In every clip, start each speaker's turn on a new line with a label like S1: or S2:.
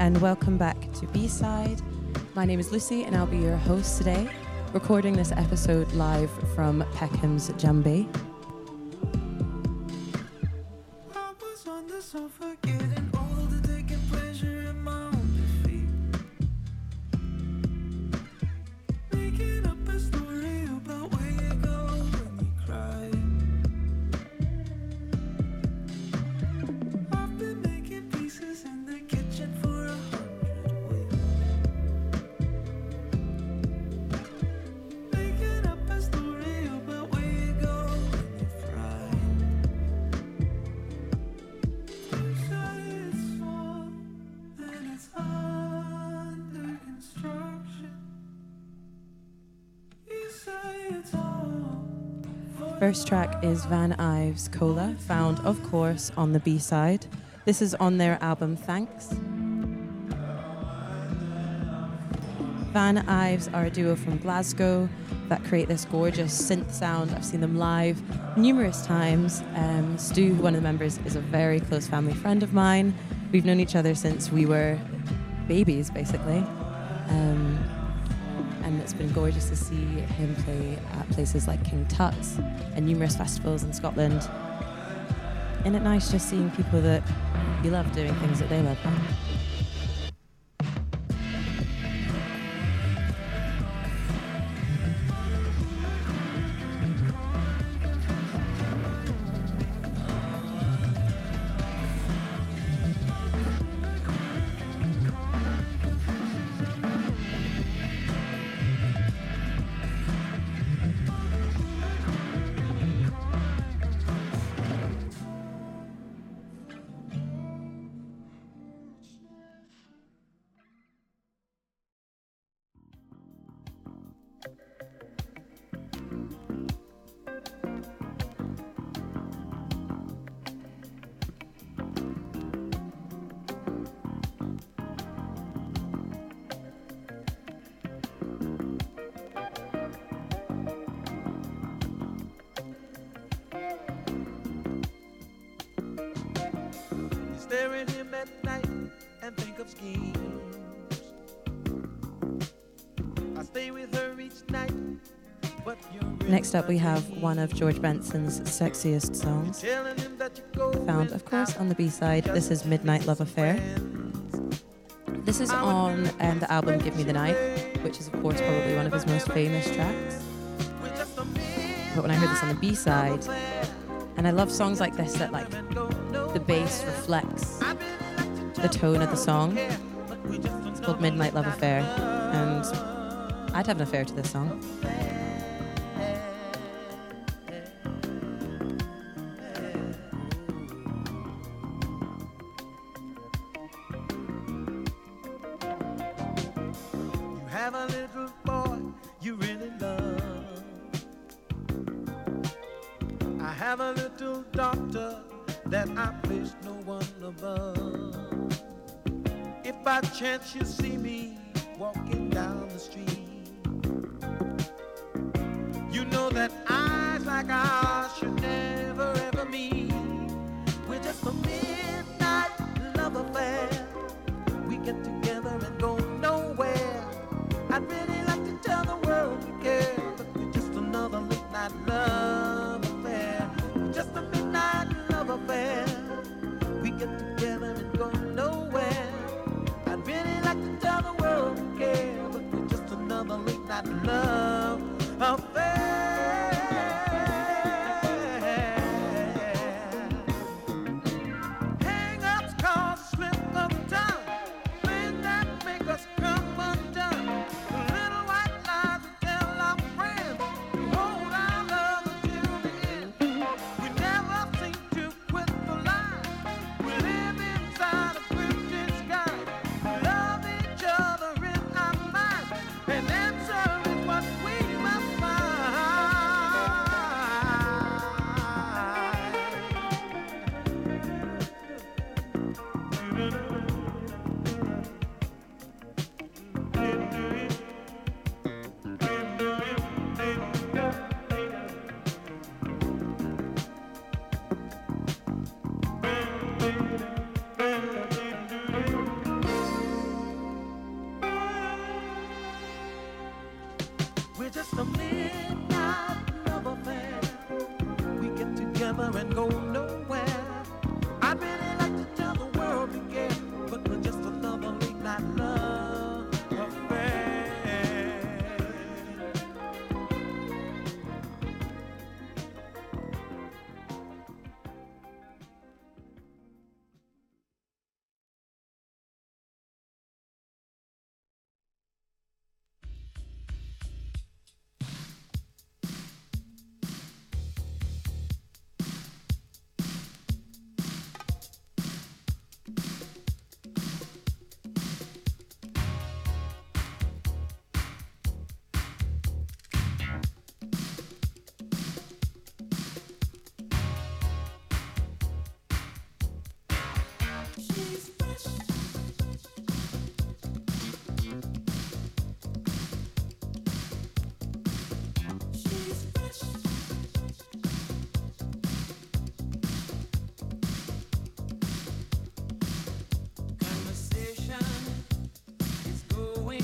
S1: And welcome back to B Side. My name is Lucy, and I'll be your host today, recording this episode live from Peckham's
S2: Jumbi.
S1: First track is Van Ives Cola, found, of course, on the B side. This is on their album Thanks. Van Ives are a duo from Glasgow that create this gorgeous synth sound. I've seen them live numerous times. Um, Stu, one of the members, is a very close family friend of mine. We've known each other since we were babies, basically. Um, been gorgeous to see him play at places like King Tut's and numerous festivals in Scotland. Isn't it nice just seeing people that you love doing things that they love? Next up, we have one of George Benson's sexiest songs, found, of course, on the B side. This is Midnight Love Affair. This is on um, the album Give Me the Night, which is, of course, probably one of his most famous tracks. But when I heard this on the B side, and I love songs like this that, like, the bass reflects the tone of the song. It's called Midnight Love Affair, and I'd have an affair to this song.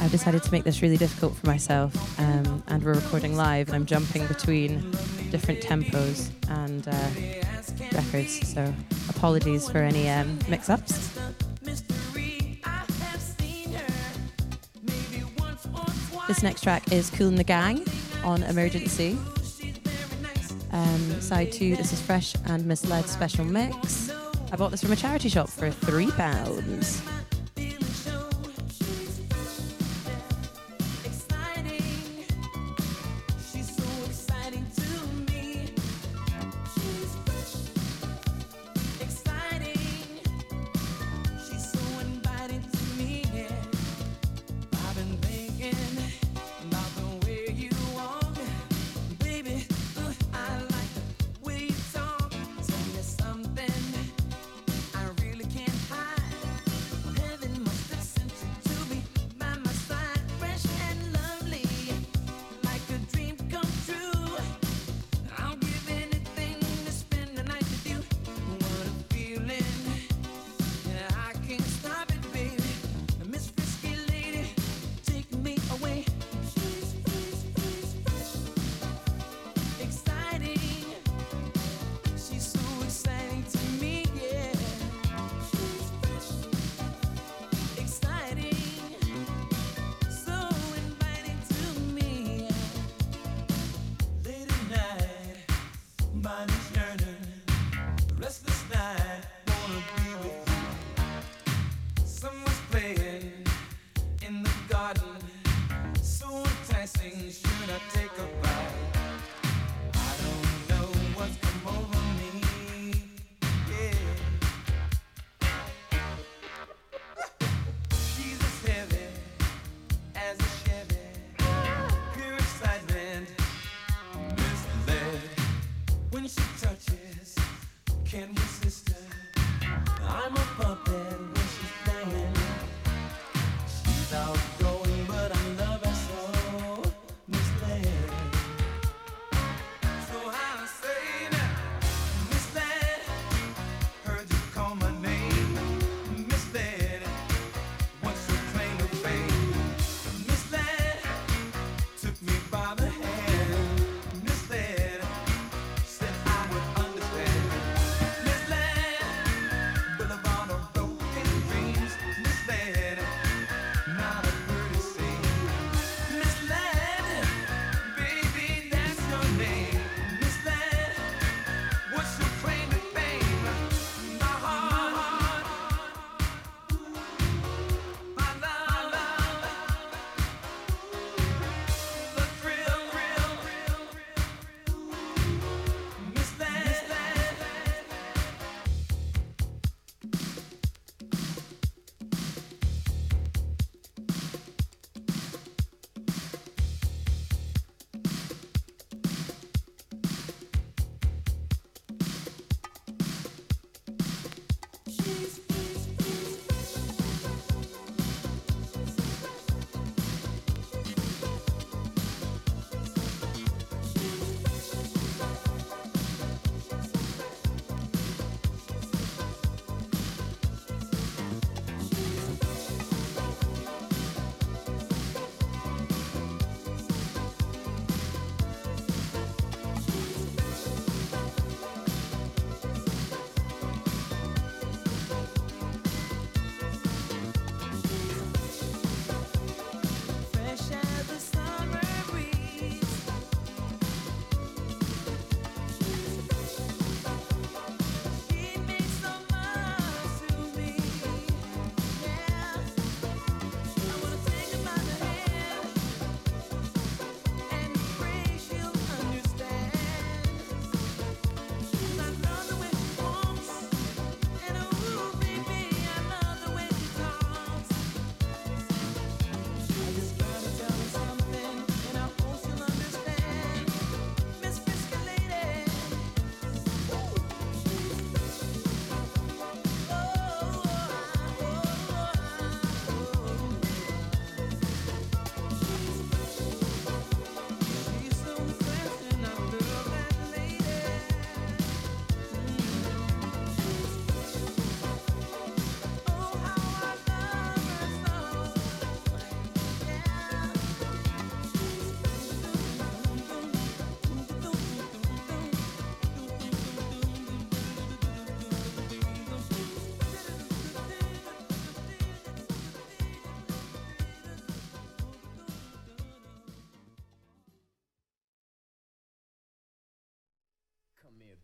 S3: I've decided to make this really difficult for myself, um, and we're recording live, and I'm jumping between different tempos and uh, records. So apologies for any um, mix-ups. This next track is Kool and the Gang on Emergency. Um, side two, this is Fresh and Misled Special Mix. I bought this from a charity shop for three pounds.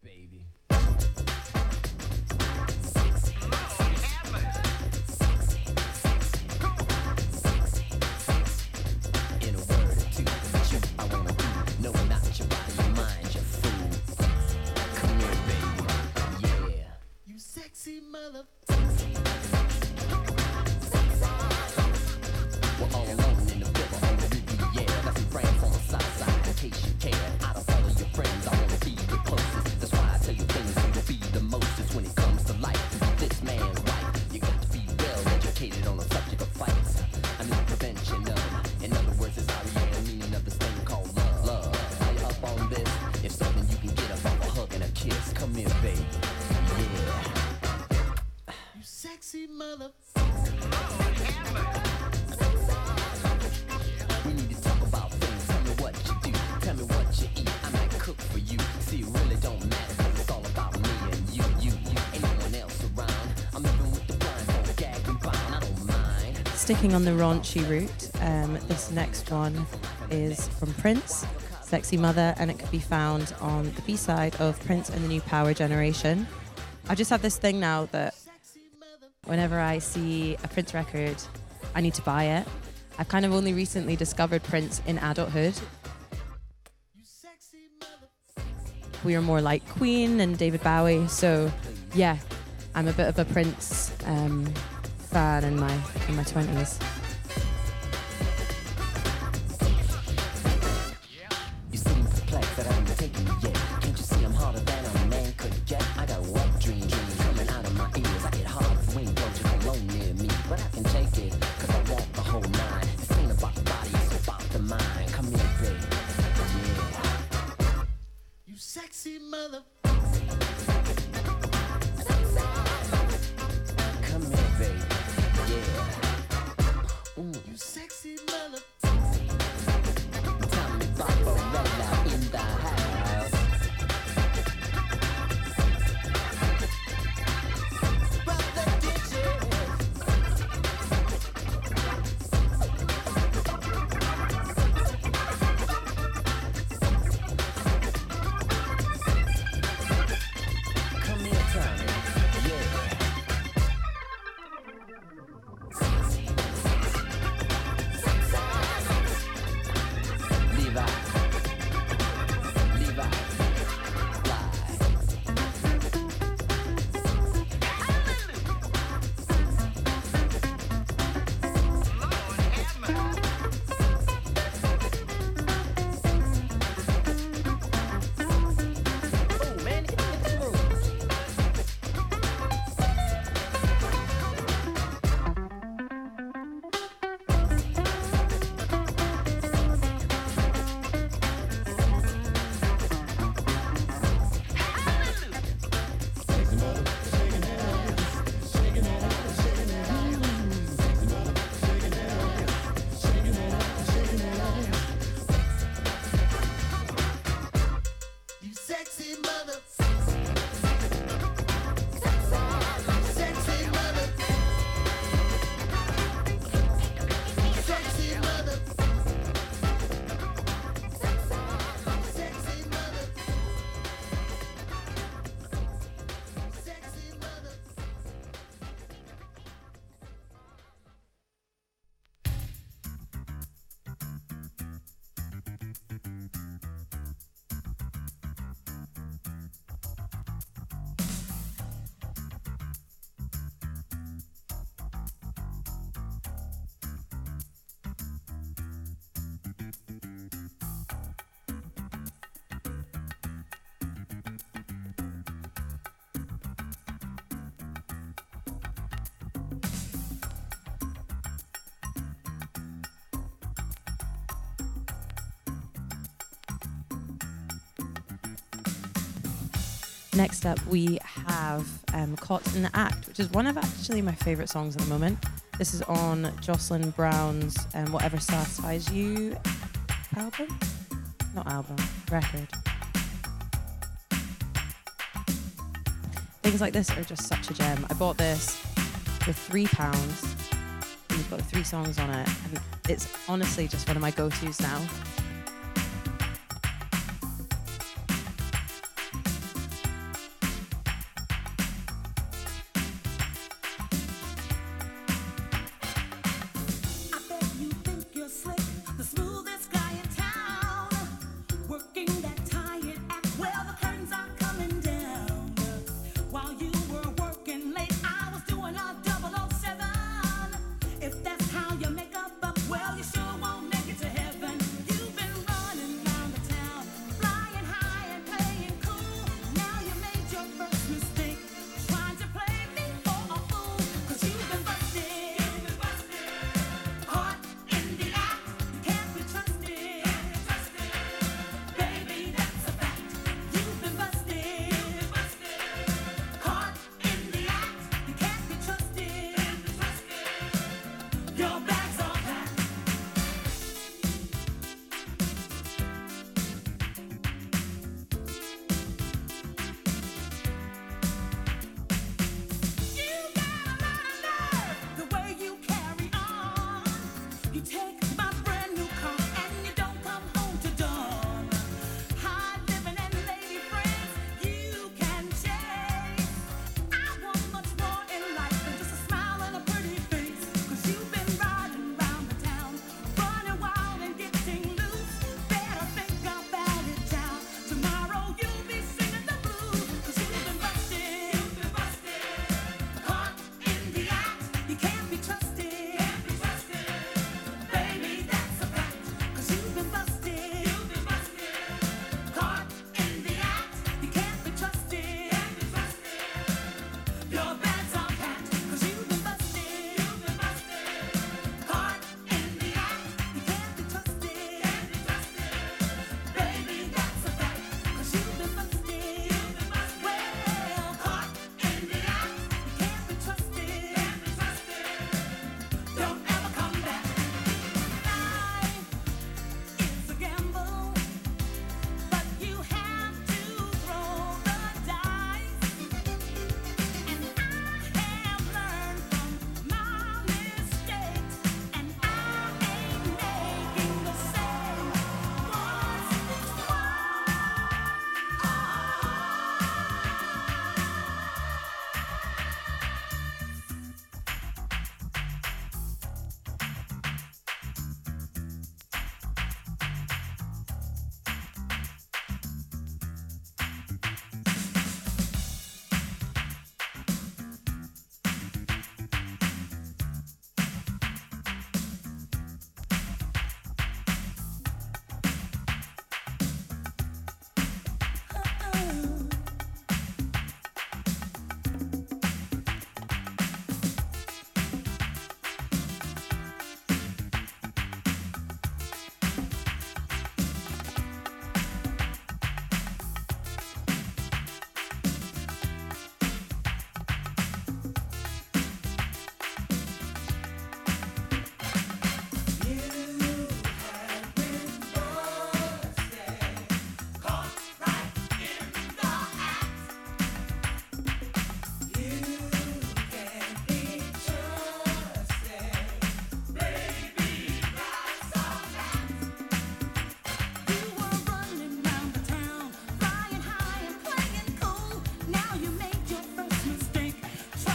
S4: baby.
S5: Sticking on the raunchy route, um, this next one is from Prince, Sexy Mother, and it could be found on the B side of Prince and the New Power Generation. I just have this thing now that whenever I see a Prince record, I need to buy it. I've kind of only recently discovered Prince in adulthood. We are more like Queen and David Bowie, so yeah, I'm a bit of a Prince um, fan in my in my twenties.
S4: You
S2: sexy mother.
S4: Tommy Barbarella in the house.
S5: Next up, we have um, Caught in the Act, which is one of actually my favourite songs at the moment. This is on Jocelyn Brown's um, Whatever Satisfies You album? Not album, record. Things like this are just such a gem. I bought this for three pounds. You've got three songs on it, and it's honestly just one of my go-tos now.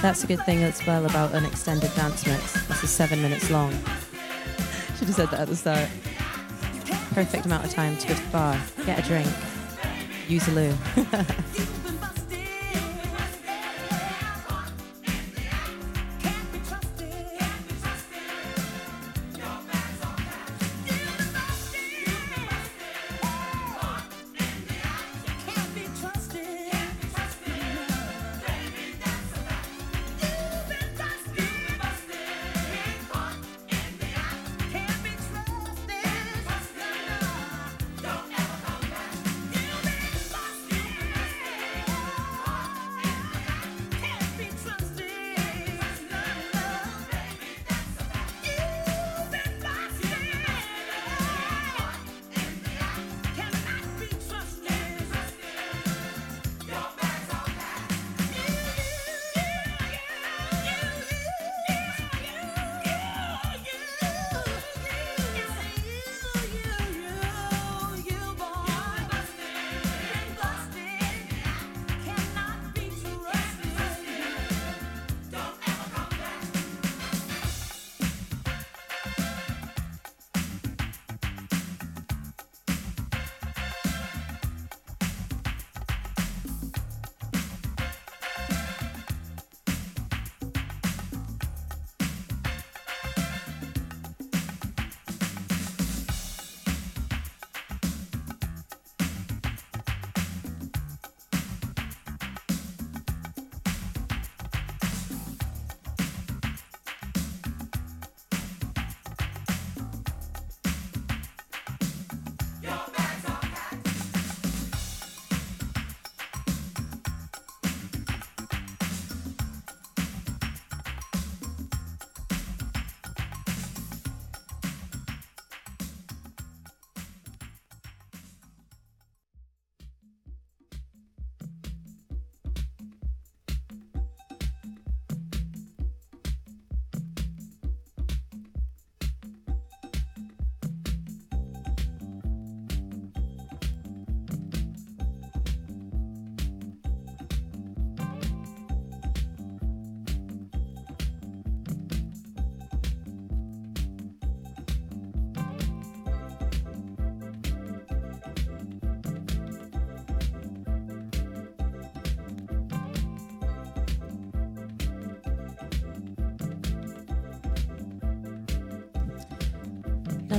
S6: That's a good thing as well about an extended dance mix. This is seven minutes long. Should have said that at the start. Perfect amount of time to go to the bar, get a drink, use a loo.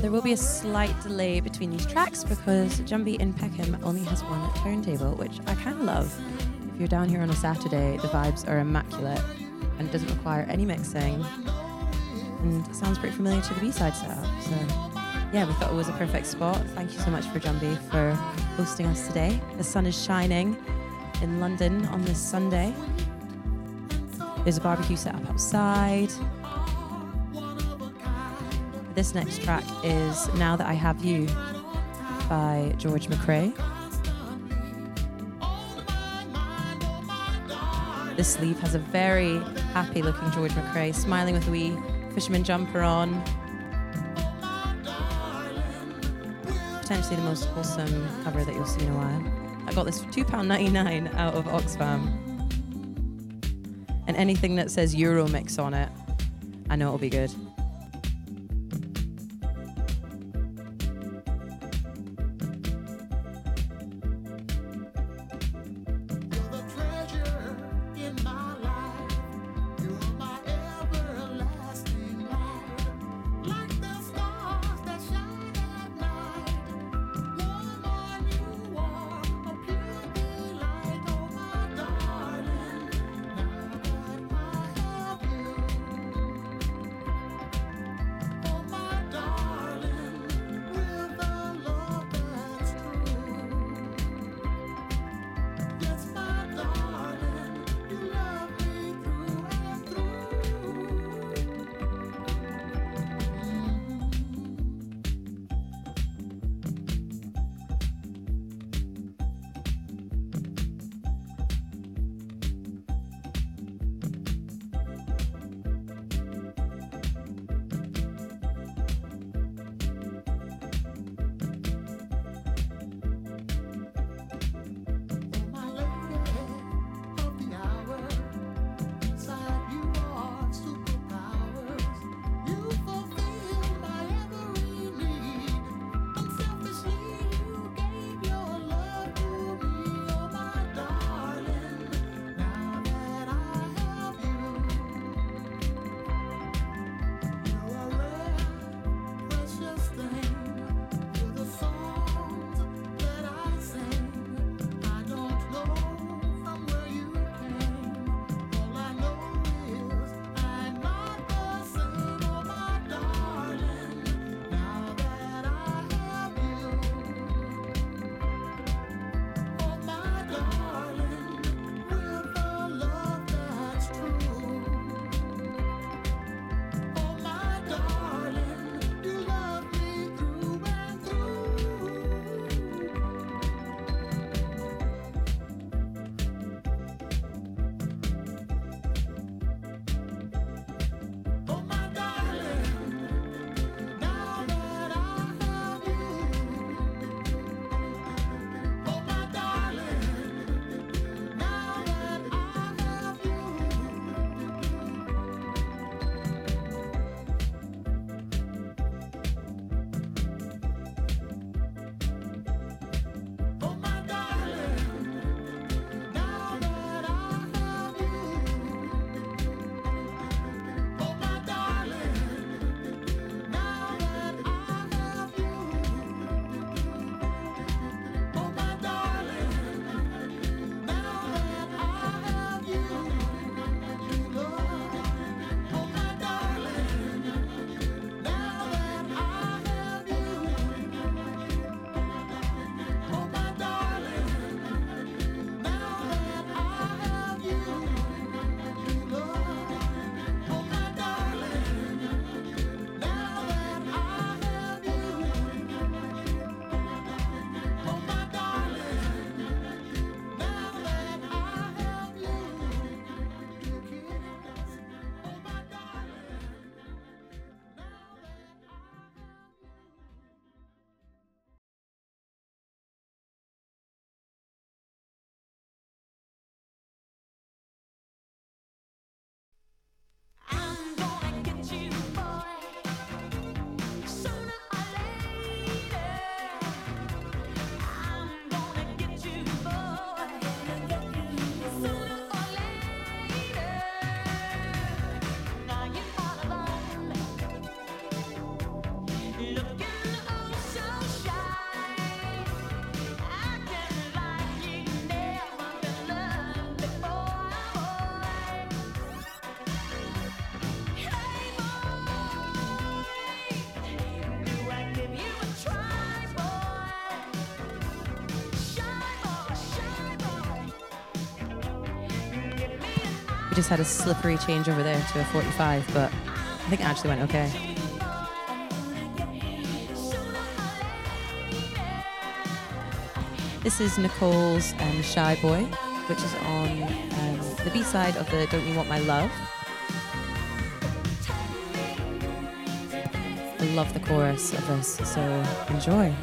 S6: There will be a slight delay between these tracks because Jumbi in Peckham only has one turntable, which I kind of love. If you're down here on a Saturday, the vibes are immaculate and it doesn't require any mixing. And it sounds pretty familiar to the B-side setup. So yeah, we thought it was a perfect spot. Thank you so much for Jumbi for hosting us today. The sun is shining in London on this Sunday. There's a barbecue set up outside. This next track is Now That I Have You by George McCrae. This sleeve has a very happy looking George McCrae smiling with a wee fisherman jumper on. Potentially the most wholesome cover that you'll see in a while. I got this for £2.99 out of Oxfam. And anything that says Euromix on it, I know it'll be good. Just had a slippery change over there to a 45, but I think it actually went okay. This is Nicole's um, Shy Boy, which is on um, the B side of the Don't You Want My Love. I love the chorus of this, so enjoy.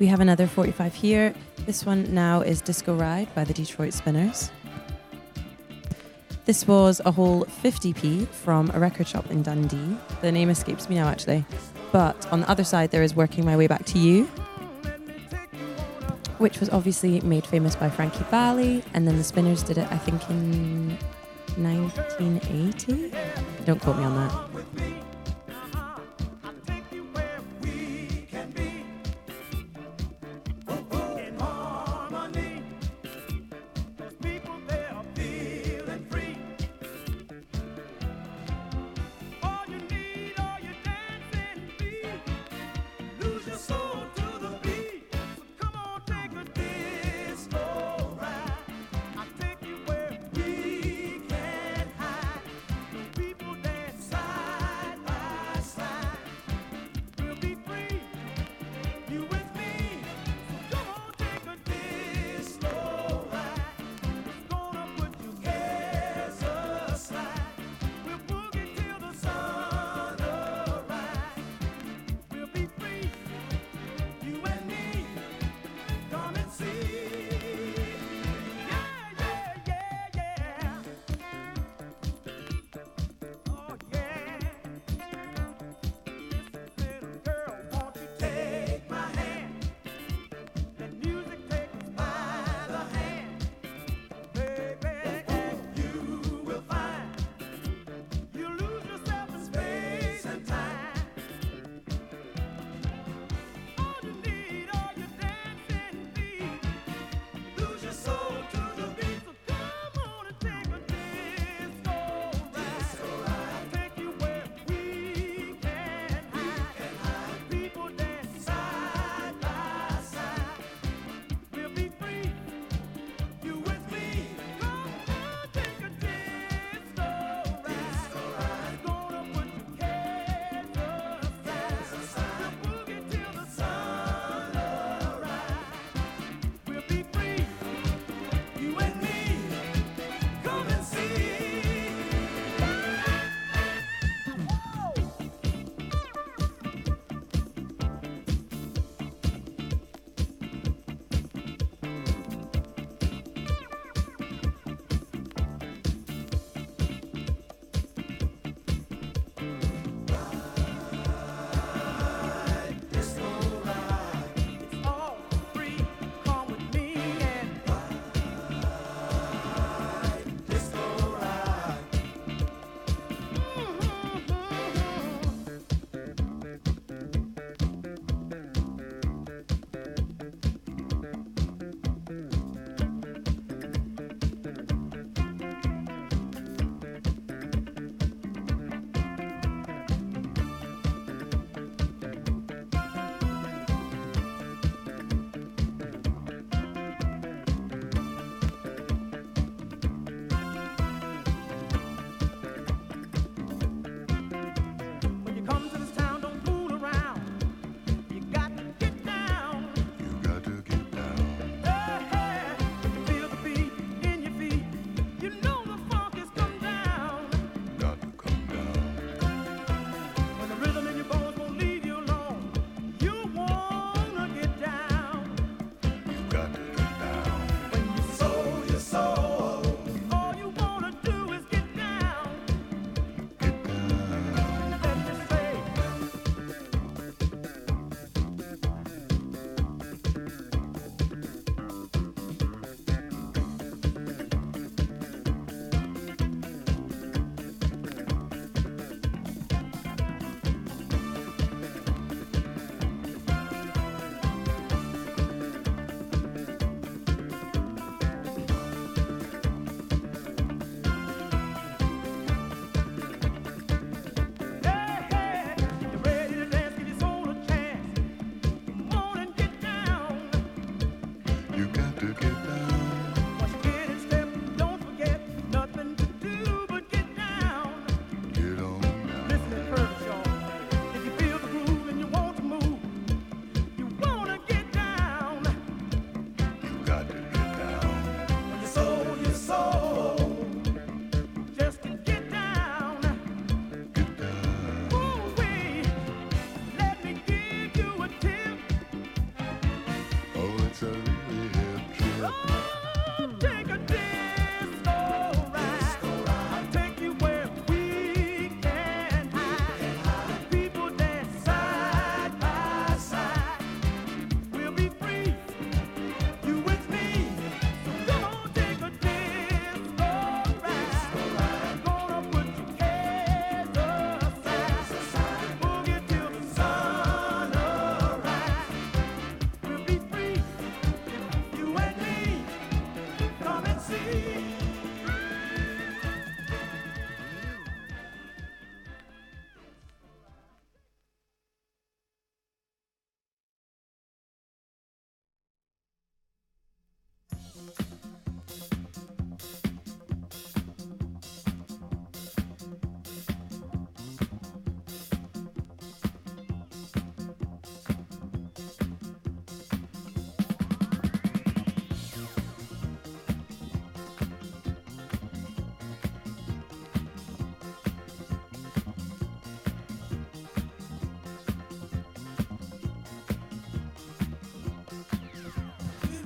S6: We have another 45 here. This one now is Disco Ride by the Detroit Spinners. This was a whole 50p from a record shop in Dundee. The name escapes me now, actually. But on the other side, there is Working My Way Back to You, which was obviously made famous by Frankie Valli. And then the Spinners did it, I think, in 1980. Don't quote me on that.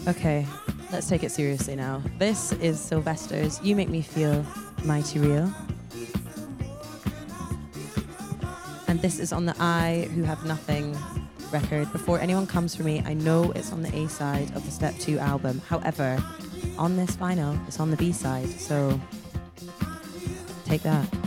S7: Okay, let's take it seriously now. This is Sylvester's You Make Me Feel Mighty Real. And this is on the I Who Have Nothing record. Before anyone comes for me, I know it's on the A side of the Step 2 album. However, on this vinyl, it's on the B side. So take that.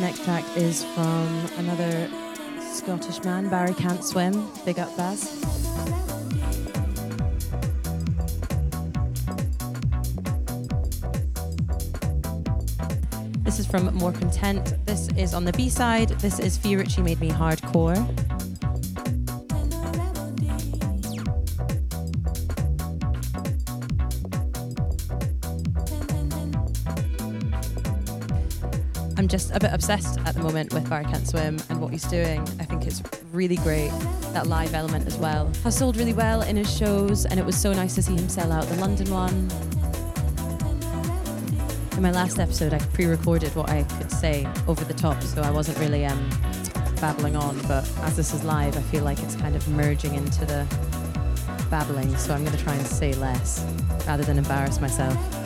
S5: Next track is from another Scottish man, Barry Can't Swim. Big up, Baz. This is from More Content. This is on the B side. This is Fiorucci Made Me Hardcore. Just a bit obsessed at the moment with Barry Can't Swim and what he's doing. I think it's really great. That live element as well has sold really well in his shows, and it was so nice to see him sell out the London one. In my last episode, I pre-recorded what I could say over the top, so I wasn't really um, babbling on. But as this is live, I feel like it's kind of merging into the babbling. So I'm going to try and say less rather than embarrass myself.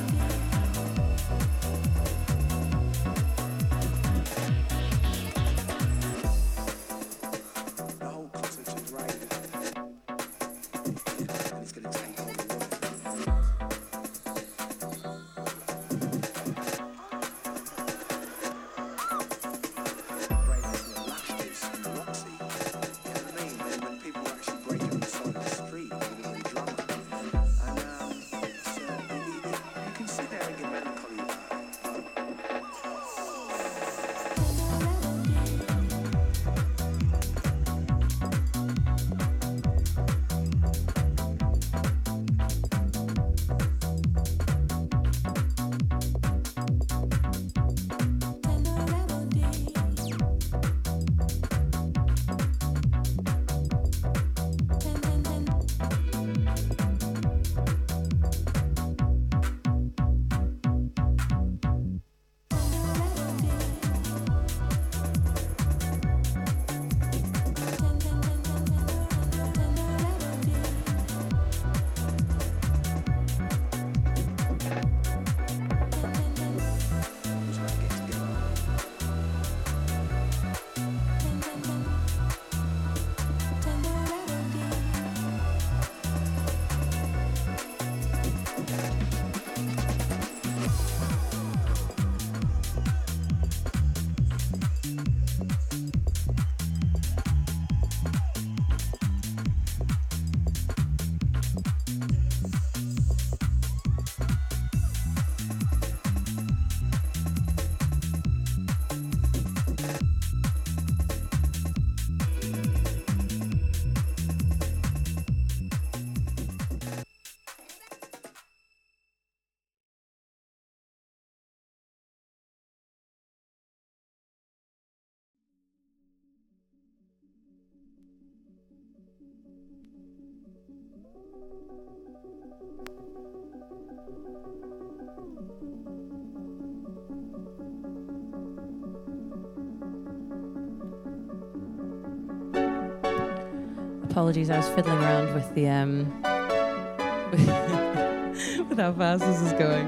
S5: Apologies, I was fiddling around with the um with how fast this is going.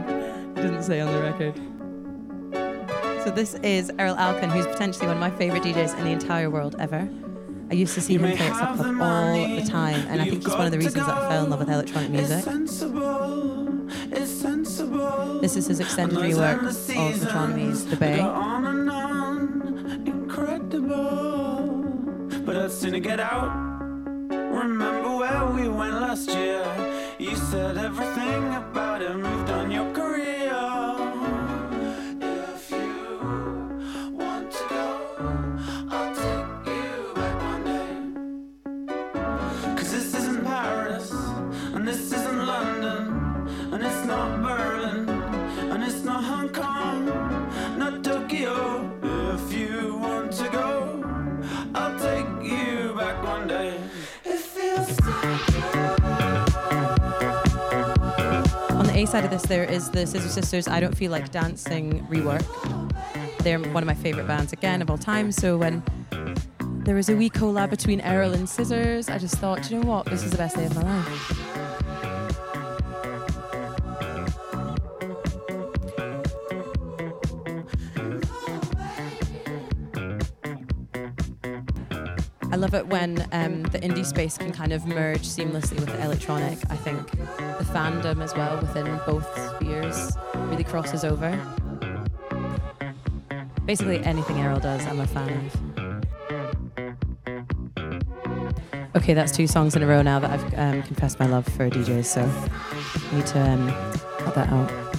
S5: I didn't say on the record. So this is Erol Alkan, who's potentially one of my favorite DJs in the entire world ever. I used to see him play at Sub Club all the time, and I think he's one of the reasons that I fell in love with electronic music. This is his extended rework of Metronomy's The Bay.
S8: On on, incredible. But I soon to get out. Remember where we went last year? You said everything
S5: side of this, there is the Scissor Sisters I Don't Feel Like Dancing rework. They're one of my favorite bands, again, of all time. So when there was a wee collab between Erol and Scissors, I just thought, you know what, this is the best day of my life. Love it when um, the indie space can kind of merge seamlessly with the electronic. I think the fandom as well within both spheres really crosses over. Basically, anything Erol does, I'm a fan of. Okay, that's two songs in a row now that I've um, confessed my love for DJs, so I need to um, cut that out.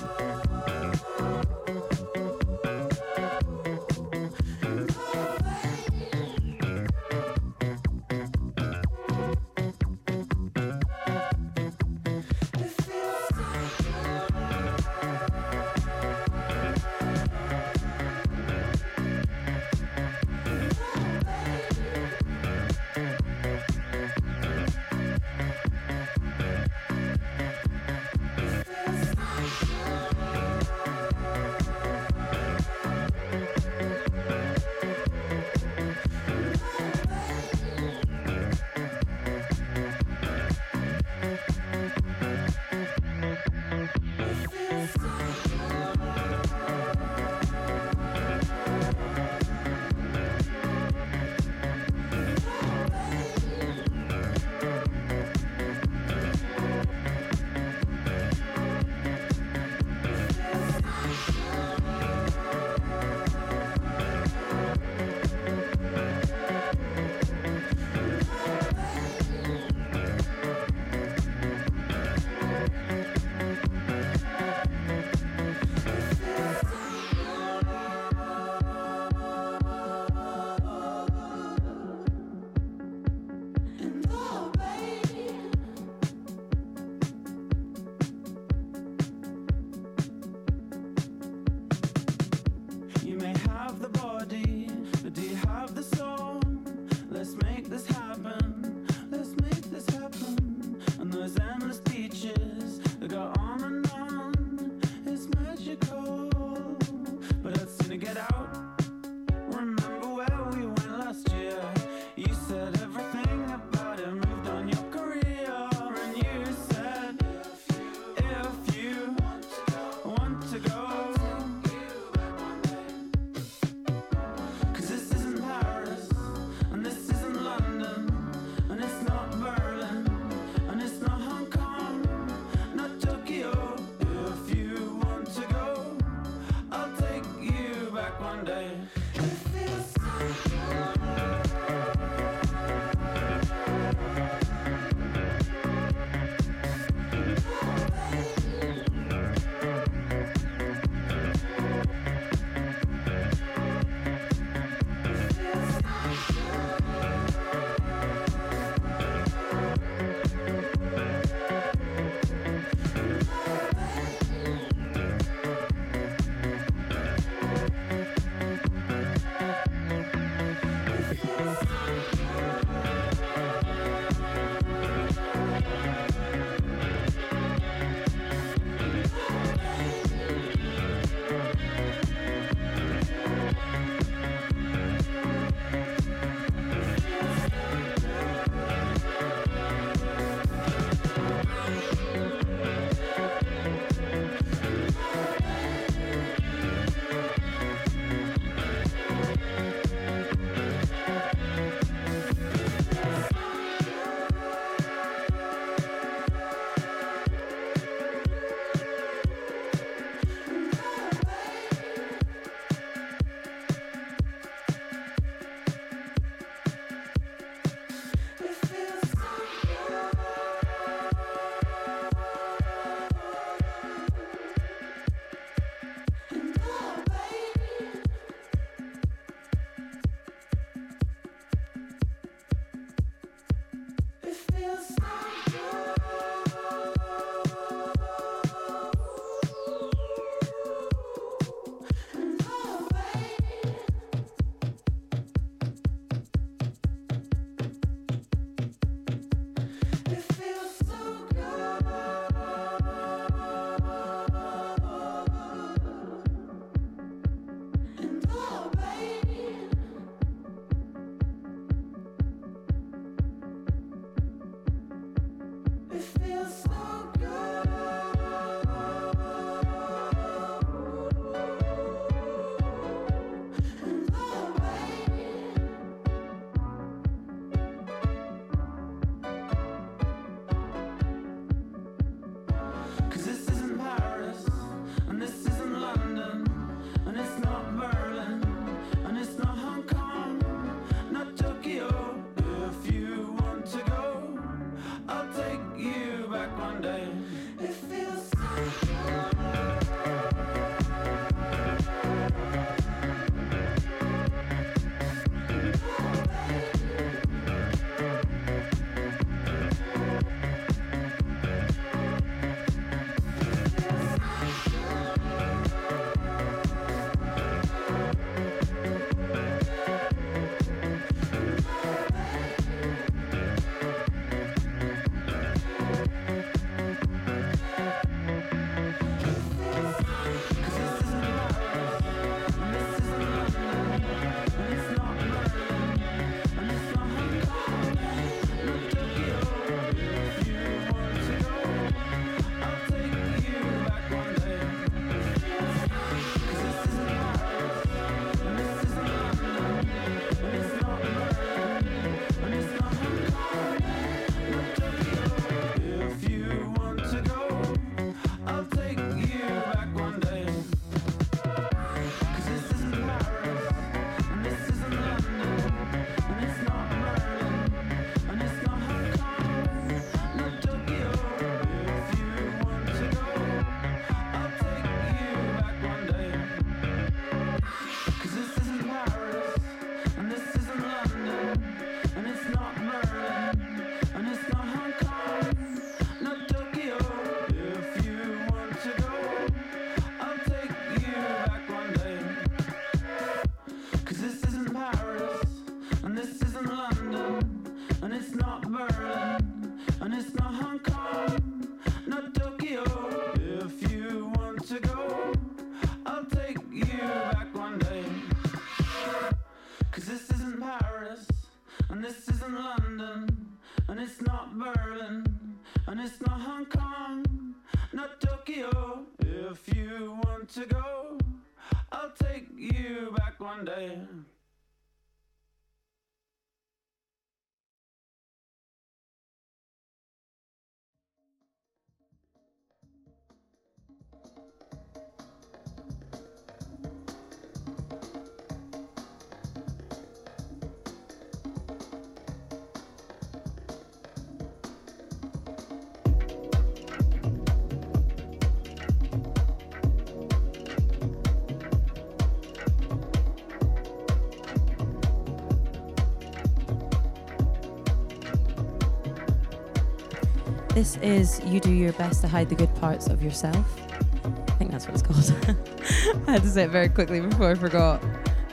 S8: This
S5: is You Do Your Best to Hide the Good Parts of Yourself. I think that's what it's called. I had to say it very quickly before I forgot.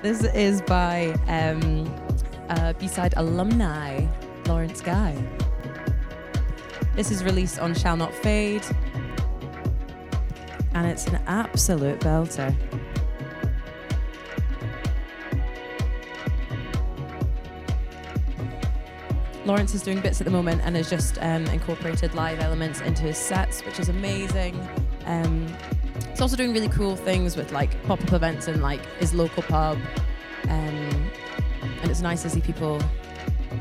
S5: This is by um, uh, B-side alumni Laurence Guy. This is released on Shall Not Fade, and it's an absolute belter. Laurence is doing bits at the moment and has just um, incorporated live elements into his sets, which is amazing. Um, he's also doing really cool things with like pop-up events in like his local pub, um, and it's nice to see people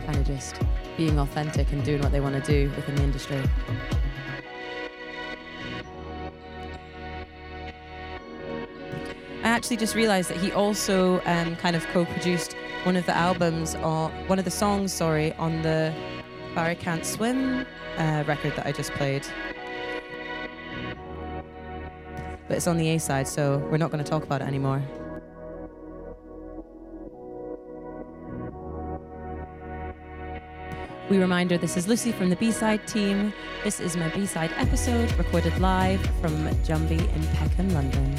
S5: kind of just being authentic and doing what they want to do within the industry. I actually just realized that he also um, kind of co-produced one of the albums or one of the songs, sorry, on the Barry Can't Swim uh, record that I just played. But it's on the A side, so we're not going to talk about it anymore. We reminder this is Lucy from the B side team. This is my B side episode recorded live from Jumbi in Peckham, London.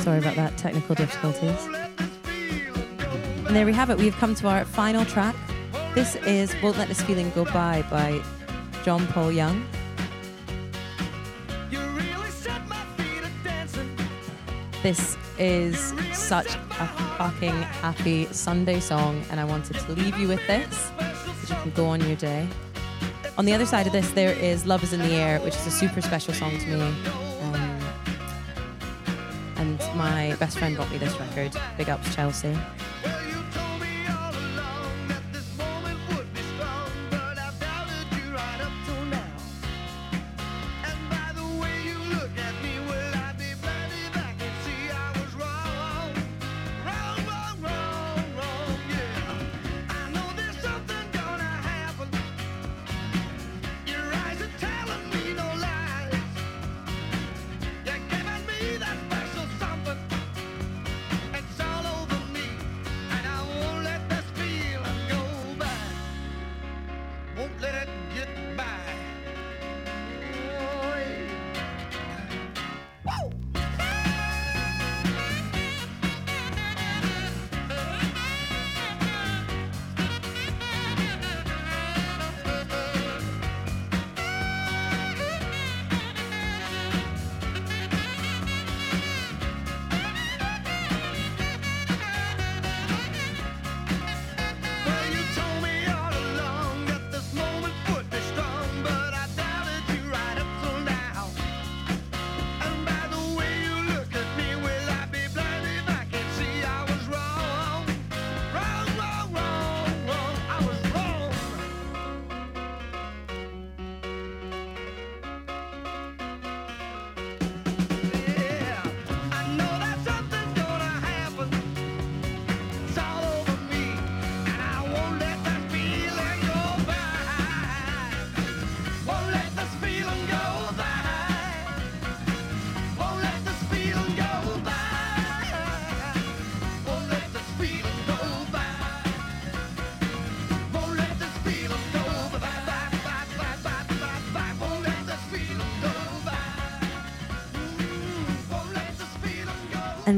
S1: Sorry about that, technical difficulties. And there we have it. We've come to our final track. This is Won't Let This Feeling Go By by John Paul Young.
S5: You really set my feet a dancing.
S1: This is such a fucking happy Sunday song, and I wanted to leave you with this so you can go on your day. On the other side of this, there is Love is in the Air, which is a super special song to me. Best friend bought me this record. Big ups, Chelsea.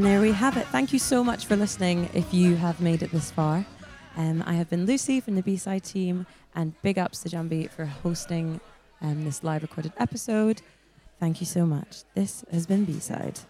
S5: And
S1: there we have it. Thank you so much for listening if you have made it this far. Um, I have been Lucy from the B side team, and big ups to Jumbi for hosting um, this live recorded episode. Thank you so much. This has been B side.